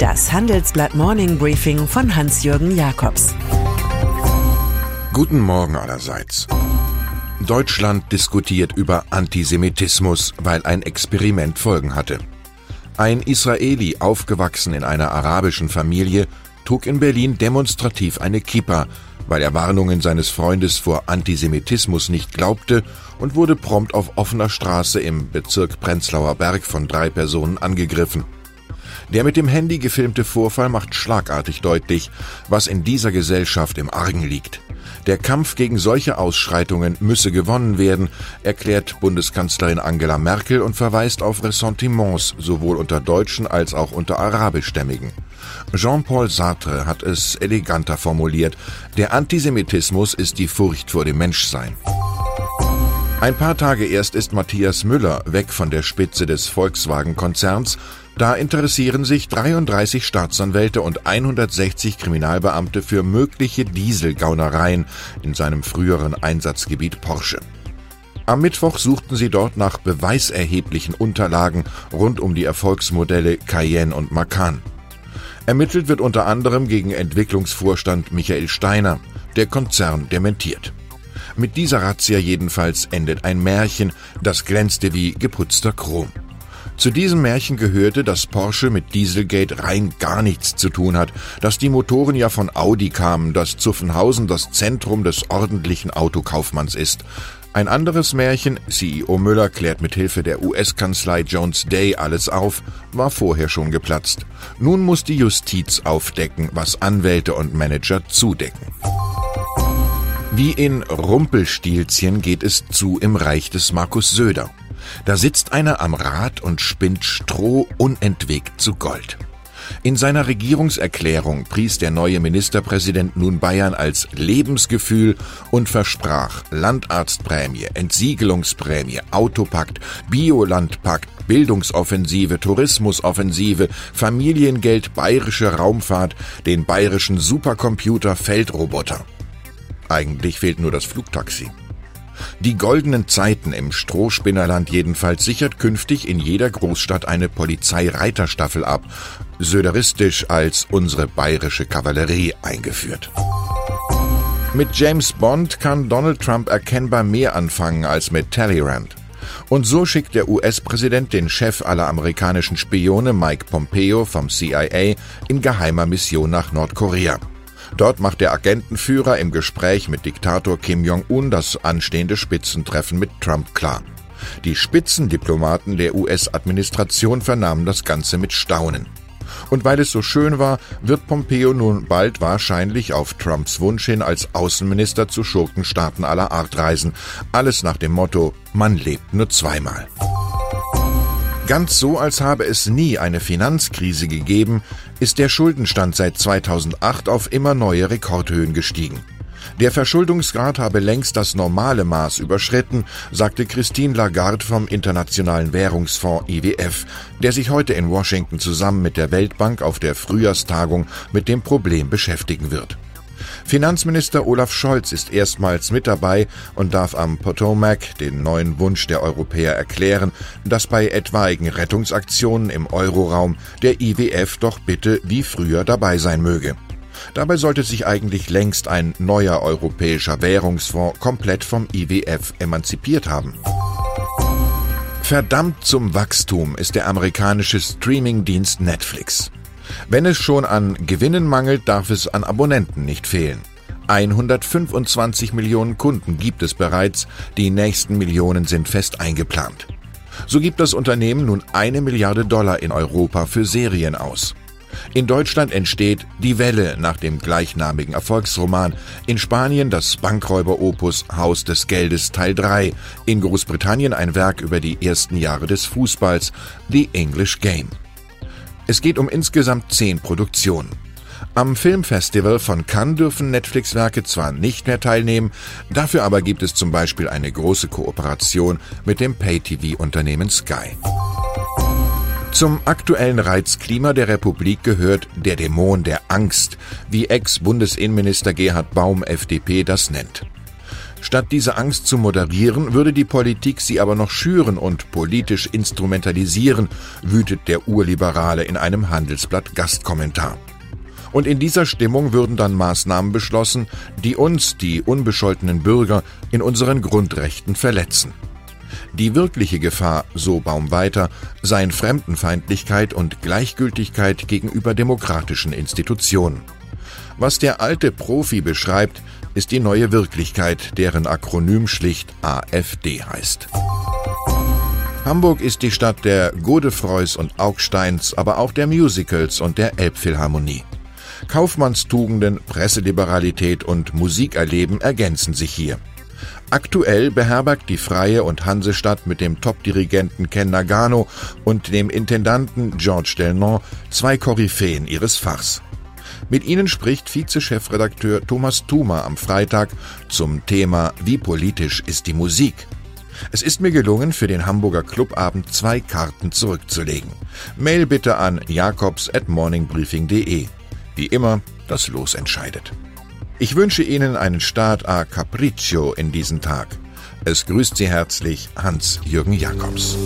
Das Handelsblatt Morning Briefing von Hans-Jürgen Jakobs. Guten Morgen allerseits. Deutschland diskutiert über Antisemitismus, weil ein Experiment Folgen hatte. Ein Israeli, aufgewachsen in einer arabischen Familie, trug in Berlin demonstrativ eine Kippa, weil er Warnungen seines Freundes vor Antisemitismus nicht glaubte und wurde prompt auf offener Straße im Bezirk Prenzlauer Berg von drei Personen angegriffen. Der mit dem Handy gefilmte Vorfall macht schlagartig deutlich, was in dieser Gesellschaft im Argen liegt. Der Kampf gegen solche Ausschreitungen müsse gewonnen werden, erklärt Bundeskanzlerin Angela Merkel und verweist auf Ressentiments sowohl unter Deutschen als auch unter Arabischstämmigen. Jean-Paul Sartre hat es eleganter formuliert, der Antisemitismus ist die Furcht vor dem Menschsein. Ein paar Tage erst ist Matthias Müller weg von der Spitze des Volkswagen-Konzerns. Da interessieren sich 33 Staatsanwälte und 160 Kriminalbeamte für mögliche Dieselgaunereien in seinem früheren Einsatzgebiet Porsche. Am Mittwoch suchten sie dort nach beweiserheblichen Unterlagen rund um die Erfolgsmodelle Cayenne und Macan. Ermittelt wird unter anderem gegen Entwicklungsvorstand Michael Steiner. Der Konzern dementiert. Mit dieser Razzia jedenfalls endet ein Märchen, das glänzte wie geputzter Chrom. Zu diesem Märchen gehörte, dass Porsche mit Dieselgate rein gar nichts zu tun hat, dass die Motoren ja von Audi kamen, dass Zuffenhausen das Zentrum des ordentlichen Autokaufmanns ist. Ein anderes Märchen, CEO Müller klärt mit Hilfe der US-Kanzlei Jones Day alles auf, war vorher schon geplatzt. Nun muss die Justiz aufdecken, was Anwälte und Manager zudecken. Wie in Rumpelstilzchen geht es zu im Reich des Markus Söder. Da sitzt einer am Rad und spinnt Stroh unentwegt zu Gold. In seiner Regierungserklärung pries der neue Ministerpräsident nun Bayern als Lebensgefühl und versprach Landarztprämie, Entsiegelungsprämie, Autopakt, Biolandpakt, Bildungsoffensive, Tourismusoffensive, Familiengeld, bayerische Raumfahrt, den bayerischen Supercomputer Feldroboter. Eigentlich fehlt nur das Flugtaxi. Die goldenen Zeiten im Strohspinnerland jedenfalls sichert künftig in jeder Großstadt eine Polizeireiterstaffel ab, söderistisch als unsere bayerische Kavallerie eingeführt. Mit James Bond kann Donald Trump erkennbar mehr anfangen als mit Talleyrand. Und so schickt der US-Präsident den Chef aller amerikanischen Spione Mike Pompeo vom CIA in geheimer Mission nach Nordkorea. Dort macht der Agentenführer im Gespräch mit Diktator Kim Jong-un das anstehende Spitzentreffen mit Trump klar. Die Spitzendiplomaten der US-Administration vernahmen das Ganze mit Staunen. Und weil es so schön war, wird Pompeo nun bald wahrscheinlich auf Trumps Wunsch hin als Außenminister zu Schurkenstaaten aller Art reisen. Alles nach dem Motto, man lebt nur zweimal. Ganz so, als habe es nie eine Finanzkrise gegeben, ist der Schuldenstand seit 2008 auf immer neue Rekordhöhen gestiegen. Der Verschuldungsgrad habe längst das normale Maß überschritten, sagte Christine Lagarde vom Internationalen Währungsfonds IWF, der sich heute in Washington zusammen mit der Weltbank auf der Frühjahrstagung mit dem Problem beschäftigen wird. Finanzminister Olaf Scholz ist erstmals mit dabei und darf am Potomac den neuen Wunsch der Europäer erklären, dass bei etwaigen Rettungsaktionen im Euroraum der IWF doch bitte wie früher dabei sein möge. Dabei sollte sich eigentlich längst ein neuer europäischer Währungsfonds komplett vom IWF emanzipiert haben. Verdammt zum Wachstum ist der amerikanische Streamingdienst Netflix. Wenn es schon an Gewinnen mangelt, darf es an Abonnenten nicht fehlen. 125 Millionen Kunden gibt es bereits, die nächsten Millionen sind fest eingeplant. So gibt das Unternehmen nun eine Milliarde Dollar in Europa für Serien aus. In Deutschland entsteht Die Welle nach dem gleichnamigen Erfolgsroman, in Spanien das Bankräuber-Opus Haus des Geldes Teil 3, in Großbritannien ein Werk über die ersten Jahre des Fußballs, The English Game. Es geht um insgesamt zehn Produktionen. Am Filmfestival von Cannes dürfen Netflix-Werke zwar nicht mehr teilnehmen, dafür aber gibt es zum Beispiel eine große Kooperation mit dem Pay-TV-Unternehmen Sky. Zum aktuellen Reizklima der Republik gehört der Dämon der Angst, wie Ex-Bundesinnenminister Gerhard Baum FDP das nennt. Statt diese Angst zu moderieren, würde die Politik sie aber noch schüren und politisch instrumentalisieren, wütet der Urliberale in einem Handelsblatt Gastkommentar. Und in dieser Stimmung würden dann Maßnahmen beschlossen, die uns, die unbescholtenen Bürger, in unseren Grundrechten verletzen. Die wirkliche Gefahr, so Baum weiter, seien Fremdenfeindlichkeit und Gleichgültigkeit gegenüber demokratischen Institutionen. Was der alte Profi beschreibt, ist die neue Wirklichkeit, deren Akronym schlicht AfD heißt. Hamburg ist die Stadt der Godefreus und Augsteins, aber auch der Musicals und der Elbphilharmonie. Kaufmannstugenden, Presseliberalität und Musikerleben ergänzen sich hier. Aktuell beherbergt die Freie und Hansestadt mit dem Top-Dirigenten Ken Nagano und dem Intendanten Georges Delnon zwei Koryphäen ihres Fachs. Mit ihnen spricht Vize-Chefredakteur Thomas Thumer am Freitag zum Thema Wie politisch ist die Musik? Es ist mir gelungen, für den Hamburger Clubabend zwei Karten zurückzulegen. Mail bitte an jakobs at morningbriefing.de. Wie immer, das Los entscheidet. Ich wünsche Ihnen einen Start a Capriccio in diesen Tag. Es grüßt Sie herzlich Hans-Jürgen Jakobs.